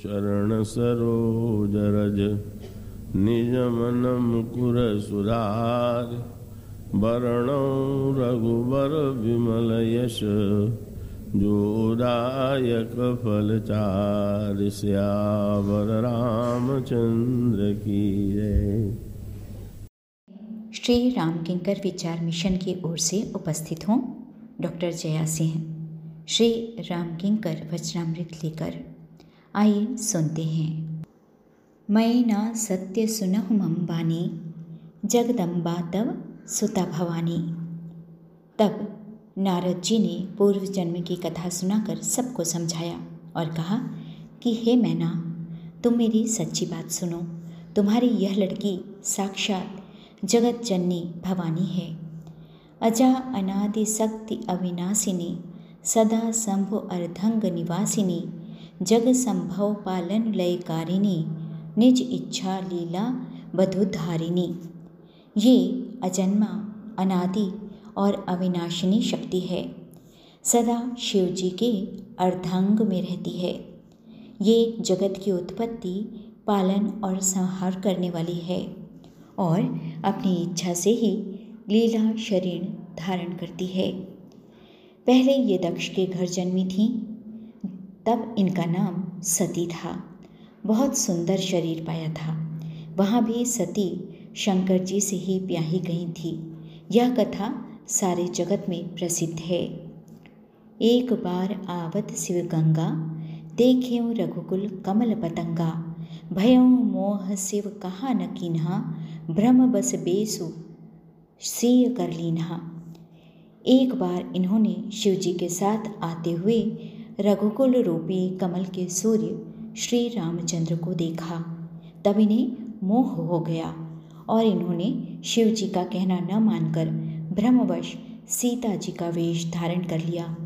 चरण सरोज रज, निज मन मुकुर सुधार। वरणौ रघुबर विमल यश जोदायक फलचार श्यावर रामचंद्र की श्री राम किंकर विचार मिशन की ओर से उपस्थित हों डॉक्टर जया सिंह। श्री राम किंकर वचनामृत लेकर आइए सुनते हैं। मैं ना सत्य सुनहु मम बानी जगदम्बा तब सुता भवानी। तब नारद जी ने पूर्व जन्म की कथा सुनाकर सबको समझाया और कहा कि, हे मैना, तुम मेरी सच्ची बात सुनो। तुम्हारी यह लड़की साक्षात जगत जननी भवानी है। अजा अनादि शक्ति अविनाशिनी, सदा शंभु अर्धंग निवासिनी जग संभव पालन लयकारिणी निज इच्छा लीला वधुधारिणी। ये अजन्मा, अनादि और अविनाशिनी शक्ति है। सदा शिव जी के अर्धांग में रहती है। ये जगत की उत्पत्ति, पालन और संहार करने वाली है और अपनी इच्छा से ही लीला शरीर धारण करती है। पहले ये दक्ष के घर जन्मी थी तब इनका नाम सती था। बहुत सुंदर शरीर पाया था। वहाँ भी सती शंकर जी से ही ब्याही गई थी। यह कथा सारे जगत में प्रसिद्ध है। एक बार आवत शिव गंगा देख्यौ रघुकुल कमल पतंगा, भयौ मोह शिव कहा न किन्हा, भ्रम बस बेसु सीय कर लीन्हा। एक बार इन्होंने शिव जी के साथ आते हुए रघुकुल रूपी कमल के सूर्य श्री रामचंद्र को देखा। तब इन्हें मोह हो गया और इन्होंने शिव जी का कहना न मानकर भ्रमवश सीता जी का वेश धारण कर लिया।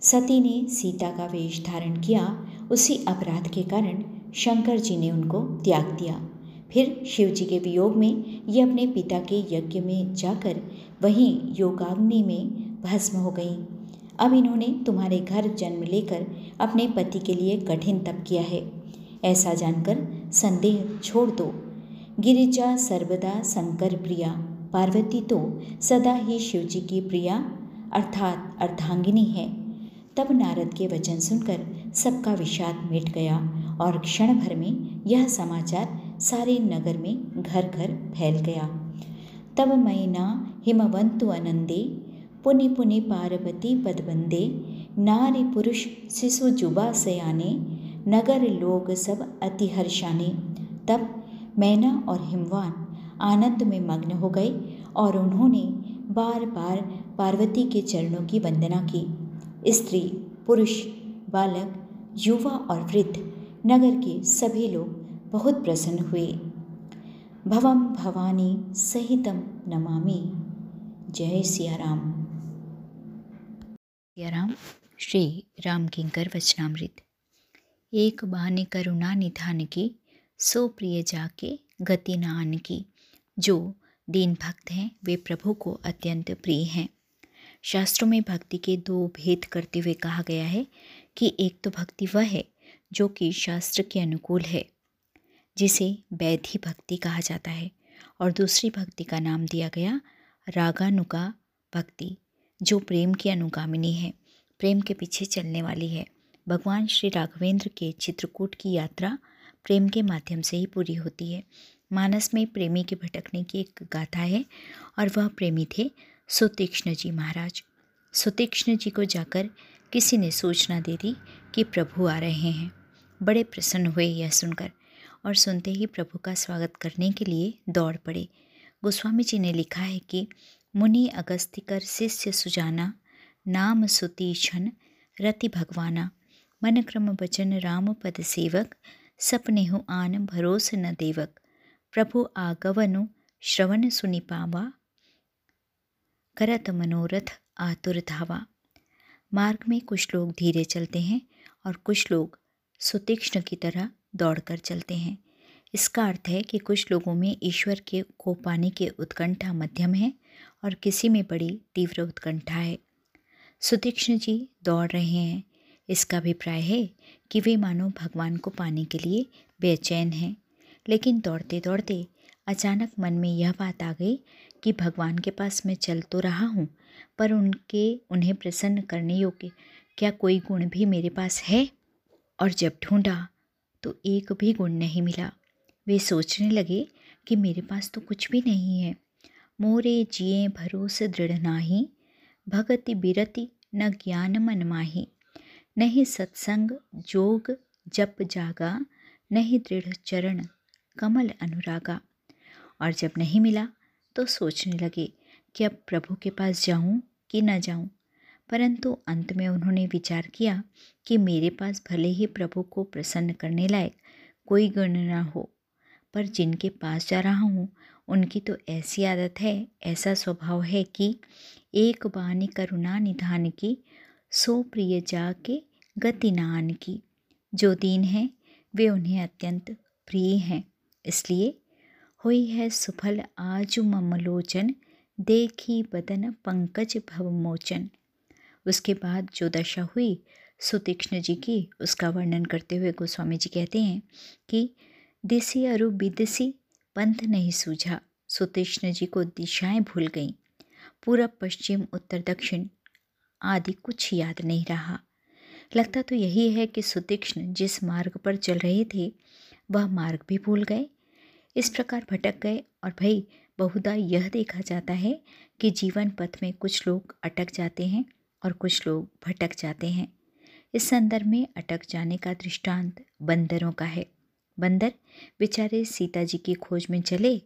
सती ने सीता का वेश धारण किया। उसी अपराध के कारण शंकर जी ने उनको त्याग दिया। फिर शिव जी के वियोग में ये अपने पिता के यज्ञ में जाकर वहीं योगाग्नि में भस्म हो गई। अब इन्होंने तुम्हारे घर जन्म लेकर अपने पति के लिए कठिन तप किया है। ऐसा जानकर संदेह छोड़ दो। गिरिजा सर्वदा शंकर प्रिया, पार्वती तो सदा ही शिव जी की प्रिया, अर्थात अर्धांगिनी है। तब नारद के वचन सुनकर सबका विषाद मिट गया और क्षण भर में यह समाचार सारे नगर में घर घर फैल गया। तब मैना हिमवंतु अनंदे पुनि पुनि पार्वती पदबंदे, नारी पुरुष शिशु जुबा सयाने, नगर लोग सब अति हर्षाने। तब मैना और हिमवान आनंद में मग्न हो गए और उन्होंने बार बार पार्वती के चरणों की वंदना की। स्त्री, पुरुष, बालक, युवा और वृद्ध नगर के सभी लोग बहुत प्रसन्न हुए। भवम भवानी सहितम नमामि। जय सिया राम सिया राम श्री राम किंकर वचनामृत। एक बहाने करुणा निधान की, सो प्रिय जाके गति नान की। जो दीन भक्त हैं, वे प्रभु को अत्यंत प्रिय हैं। शास्त्रों में भक्ति के दो भेद करते हुए कहा गया है कि एक तो भक्ति वह है, जो कि शास्त्र के अनुकूल है, जिसे वैधि भक्ति कहा जाता है, और दूसरी भक्ति का नाम दिया गया रागानुगा भक्ति। जो प्रेम की अनुगामिनी है, प्रेम के पीछे चलने वाली है। भगवान श्री राघवेंद्र के चित्रकूट की यात्रा प्रेम के माध्यम से ही पूरी होती है। मानस में प्रेमी के भटकने की एक गाथा है और वह प्रेमी थे सुतीक्ष्ण जी महाराज। सुतीक्ष्ण जी को जाकर किसी ने सूचना दे दी कि प्रभु आ रहे हैं। बड़े प्रसन्न हुए यह सुनकर और सुनते ही प्रभु का स्वागत करने के लिए दौड़ पड़े। गोस्वामी जी ने लिखा है कि मुनि अगस्तिकर शिष्य सुजाना, नाम सुतीक्षण, रति भगवाना मन क्रम वचन राम पद सेवक सपने हो आन भरोस न देवक, प्रभु आगवनु श्रवण सुनि पावा, करत मनोरथ आतुर धावा। मार्ग में कुछ लोग धीरे चलते हैं और कुछ लोग सुतीक्ष्ण की तरह दौड़कर चलते हैं। इसका अर्थ है कि कुछ लोगों में ईश्वर के को पाने के उत्कंठा मध्यम है और किसी में बड़ी तीव्र उत्कंठा है सुतीक्ष्ण जी दौड़ रहे हैं। इसका अभिप्राय है कि वे मानो भगवान को पाने के लिए बेचैन हैं। लेकिन दौड़ते दौड़ते अचानक मन में यह बात आ गई कि भगवान के पास मैं चल तो रहा हूँ, पर उनके, उन्हें प्रसन्न करने योग्य क्या कोई गुण भी मेरे पास है? और जब ढूंढा तो एक भी गुण नहीं मिला। वे सोचने लगे कि मेरे पास तो कुछ भी नहीं है। मोरे जिए भरोस दृढ़ नाही भगति बिरति न ज्ञान मन माही नहीं सत्संग जोग जप जागा नहीं दृढ़ चरण कमल अनुरागा और जब नहीं मिला तो सोचने लगे कि अब प्रभु के पास जाऊँ कि न जाऊँ। परंतु अंत में उन्होंने विचार किया कि मेरे पास भले ही प्रभु को प्रसन्न करने लायक कोई गुण न हो, पर जिनके पास जा रहा हूँ उनकी तो ऐसी आदत है, ऐसा स्वभाव है कि एक बानी करुणा निधान की, सो प्रिय जाके गति नान की। जो दीन है, वे उन्हें अत्यंत प्रिय हैं। इसलिए हुई है सुफल आजु ममलोचन, देखी बदन पंकज भवमोचन उसके बाद जो दशा हुई, सुतीक्ष्ण जी की, उसका वर्णन करते हुए गोस्वामी जी कहते हैं कि, दिसी अरु बिदसी पंथ नहीं सूझा। सुतीक्ष्ण जी को दिशाएँ भूल गईं। पूर्व पश्चिम, उत्तर, दक्षिण आदि कुछ याद नहीं रहा। लगता तो यही है कि सुतीक्ष्ण जिस मार्ग पर चल रहे थे, वह मार्ग भी भूल गए। इस प्रकार भटक गए और भाई, बहुधा यह देखा जाता है कि जीवन पथ में कुछ लोग अटक जाते हैं और कुछ लोग भटक जाते हैं। इस संदर्भ में अटक जाने का दृष्टांत बंदरों का है। बंदर बेचारे सीता जी की खोज में चले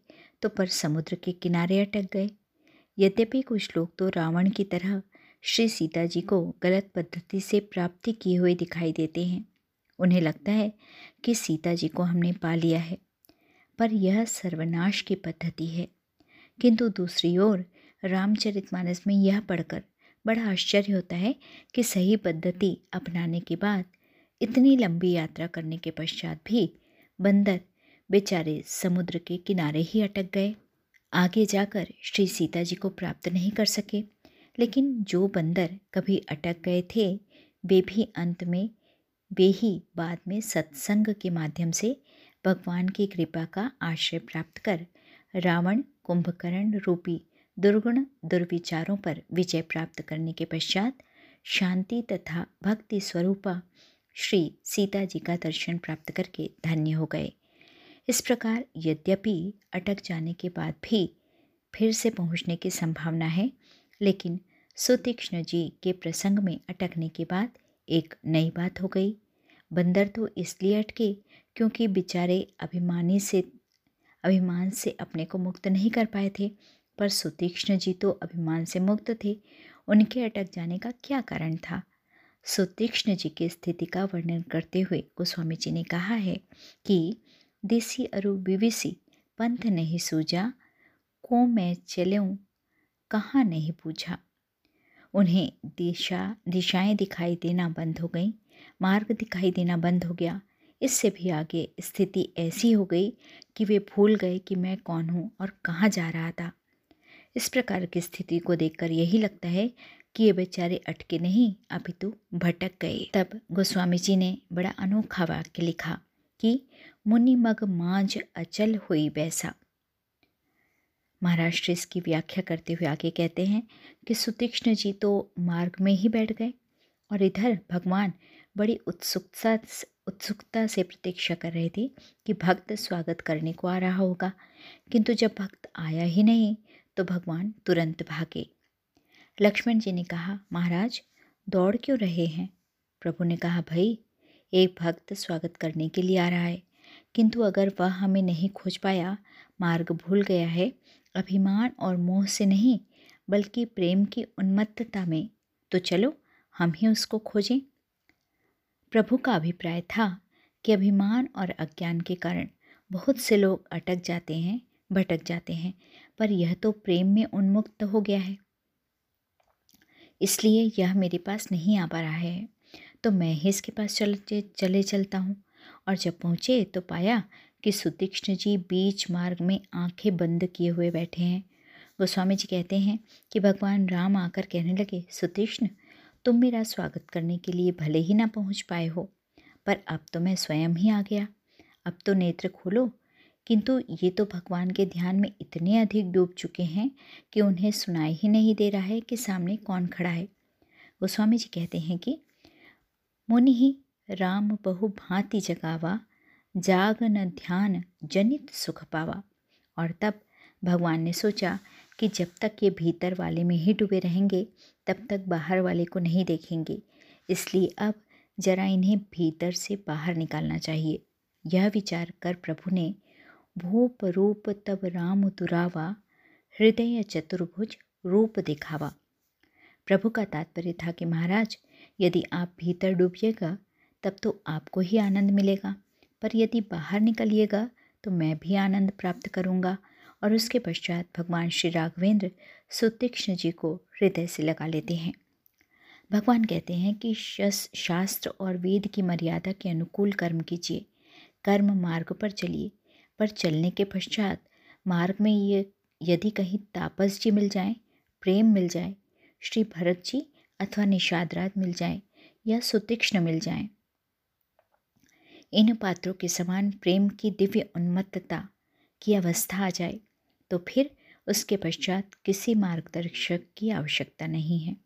तो पर समुद्र के किनारे अटक गए। यद्यपि कुछ लोग तो रावण की तरह श्री सीता जी को गलत पद्धति से प्राप्ति किए हुए दिखाई देते हैं। उन्हें लगता है कि सीता जी को हमने पा लिया है, पर यह सर्वनाश की पद्धति है। किंतु दूसरी ओर रामचरितमानस में यह पढ़कर बड़ा आश्चर्य होता है कि सही पद्धति अपनाने के बाद इतनी लंबी यात्रा करने के पश्चात भी बंदर बेचारे समुद्र के किनारे ही अटक गए। आगे जाकर श्री सीता जी को प्राप्त नहीं कर सके, लेकिन जो बंदर कभी अटक गए थे, वे भी अंत में, वे ही बाद में सत्संग के माध्यम से भगवान की कृपा का आश्रय प्राप्त कर रावण, कुंभकर्ण रूपी दुर्गुण दुर्विचारों पर विजय प्राप्त करने के पश्चात शांति तथा भक्ति स्वरूपा श्री सीता जी का दर्शन प्राप्त करके धन्य हो गए। इस प्रकार यद्यपि अटक जाने के बाद भी फिर से पहुँचने की संभावना है, लेकिन सुतीक्ष्ण जी के प्रसंग में अटकने के बाद एक नई बात हो गई। बंदर तो इसलिए अटके क्योंकि बेचारे अभिमानी से, अभिमान से अपने को मुक्त नहीं कर पाए थे, पर सुतीक्ष्ण जी तो अभिमान से मुक्त थे। उनके अटक जाने का क्या कारण था? सुतीक्ष्ण जी की स्थिति का वर्णन करते हुए गोस्वामी जी ने कहा है कि देसी अरु बिविसी पंथ नहीं सूझा, को मैं चलूँ कहाँ नहीं पूछा। उन्हें दिशा, दिशाएँ दिखाई देना बंद हो गई, मार्ग दिखाई देना बंद हो गया। इससे भी आगे स्थिति ऐसी हो गई कि वे भूल गए कि मैं कौन हूँ और कहाँ जा रहा था। इस प्रकार की स्थिति को देखकर यही लगता है कि ये बेचारे अटके नहीं, अभी तो भटक गए। तब गोस्वामी जी ने बड़ा अनोखा वाक्य लिखा कि मुनि मग मांझ अचल हुई वैसा महाराष्ट्र इसकी व्याख्या करते हुए आगे कहते हैं कि सुतीक्ष्ण जी तो मार्ग में ही बैठ गए और इधर भगवान बड़ी उत्सुकता उत्सुकता से प्रतीक्षा कर रहे थे कि भक्त स्वागत करने को आ रहा होगा, किंतु जब भक्त आया ही नहीं तो भगवान तुरंत भागे। लक्ष्मण जी ने कहा, महाराज, दौड़ क्यों रहे हैं? प्रभु ने कहा, भाई, एक भक्त स्वागत करने के लिए आ रहा है। किंतु अगर वह हमें नहीं खोज पाया, मार्ग भूल गया है, अभिमान और मोह से नहीं, बल्कि प्रेम की उन्मत्तता में तो चलो, हम ही उसको खोजें। प्रभु का अभिप्राय था कि अभिमान और अज्ञान के कारण बहुत से लोग अटक जाते हैं, भटक जाते हैं, पर यह तो प्रेम में उन्मुक्त हो गया है। इसलिए यह मेरे पास नहीं आ पा रहा है। तो मैं ही इसके पास चलते, चले चलता हूँ। और जब पहुँचे तो पाया कि सुतीक्ष्ण जी बीच मार्ग में आँखें बंद किए हुए बैठे हैं। गोस्वामी जी कहते हैं कि भगवान राम आकर कहने लगे सुतीक्ष्ण तुम मेरा स्वागत करने के लिए भले ही ना पहुँच पाए हो, पर अब तो मैं स्वयं ही आ गया। अब तो नेत्र खोलो किंतु ये तो भगवान के ध्यान में इतने अधिक डूब चुके हैं कि उन्हें सुनाई ही नहीं दे रहा है कि सामने कौन खड़ा है। गोस्वामी जी कहते हैं कि, मुनि ही, राम बहु भांति जगावा, जाग न ध्यान जनित सुख पावा। और तब भगवान ने सोचा कि जब तक ये भीतर वाले में ही डूबे रहेंगे, तब तक बाहर वाले को नहीं देखेंगे। इसलिए अब जरा इन्हें भीतर से बाहर निकालना चाहिए। यह विचार कर प्रभु ने भूप रूप तब राम दुरावा हृदय चतुर्भुज रूप दिखावा। प्रभु का तात्पर्य था कि महाराज, यदि आप भीतर डूबिएगा, तब तो आपको ही आनंद मिलेगा। पर यदि बाहर निकलिएगा तो मैं भी आनंद प्राप्त करूँगा। और उसके पश्चात भगवान श्री राघवेंद्र सुतीक्ष्ण जी को हृदय से लगा लेते हैं। भगवान कहते हैं कि शस, शास्त्र और वेद की मर्यादा के अनुकूल कर्म कीजिए। कर्म मार्ग पर चलिए। पर चलने के पश्चात मार्ग में ये, यदि कहीं तापस जी मिल जाए, प्रेम मिल जाए, श्री भरत जी अथवा निषादराज मिल जाए या सुतीक्ष्ण मिल जाए। इन पात्रों के समान प्रेम की दिव्य उन्मत्तता की अवस्था आ जाए तो फिर उसके पश्चात किसी मार्गदर्शक की आवश्यकता नहीं है।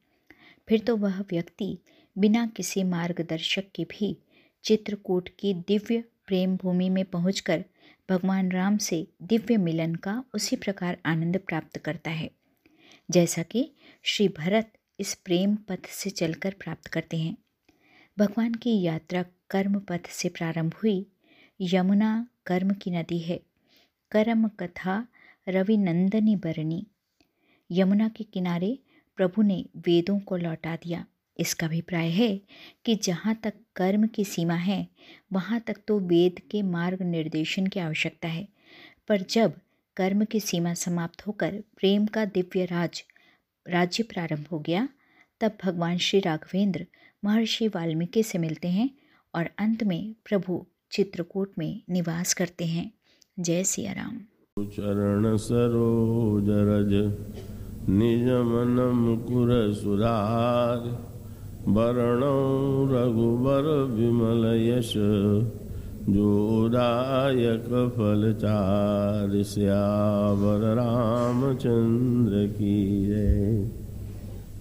फिर तो वह व्यक्ति बिना किसी मार्गदर्शक के भी चित्रकूट की दिव्य प्रेम भूमि में पहुंचकर भगवान राम से दिव्य मिलन का उसी प्रकार आनंद प्राप्त करता है। जैसा कि श्री भरत इस प्रेम पथ से चलकर प्राप्त करते हैं। भगवान की यात्रा कर्म पथ से प्रारंभ हुई। यमुना कर्म की नदी है। कर्म कथा रविनंदनी बरनी। यमुना के किनारे प्रभु ने वेदों को लौटा दिया। इसका अभिप्राय है कि जहाँ तक कर्म की सीमा है, वहाँ तक तो वेद के मार्ग निर्देशन की आवश्यकता है। पर जब कर्म की सीमा समाप्त होकर प्रेम का दिव्य राज, राज्य प्रारंभ हो गया, तब भगवान श्री राघवेंद्र महर्षि वाल्मीकि से मिलते हैं और अंत में प्रभु चित्रकूट में निवास करते हैं। जय सिया राम। चरण सरोज रज, निज मन मुकुर वरण रघुबर विमल यश जोदायक फल चार श्यावर रामचंद्र की जय।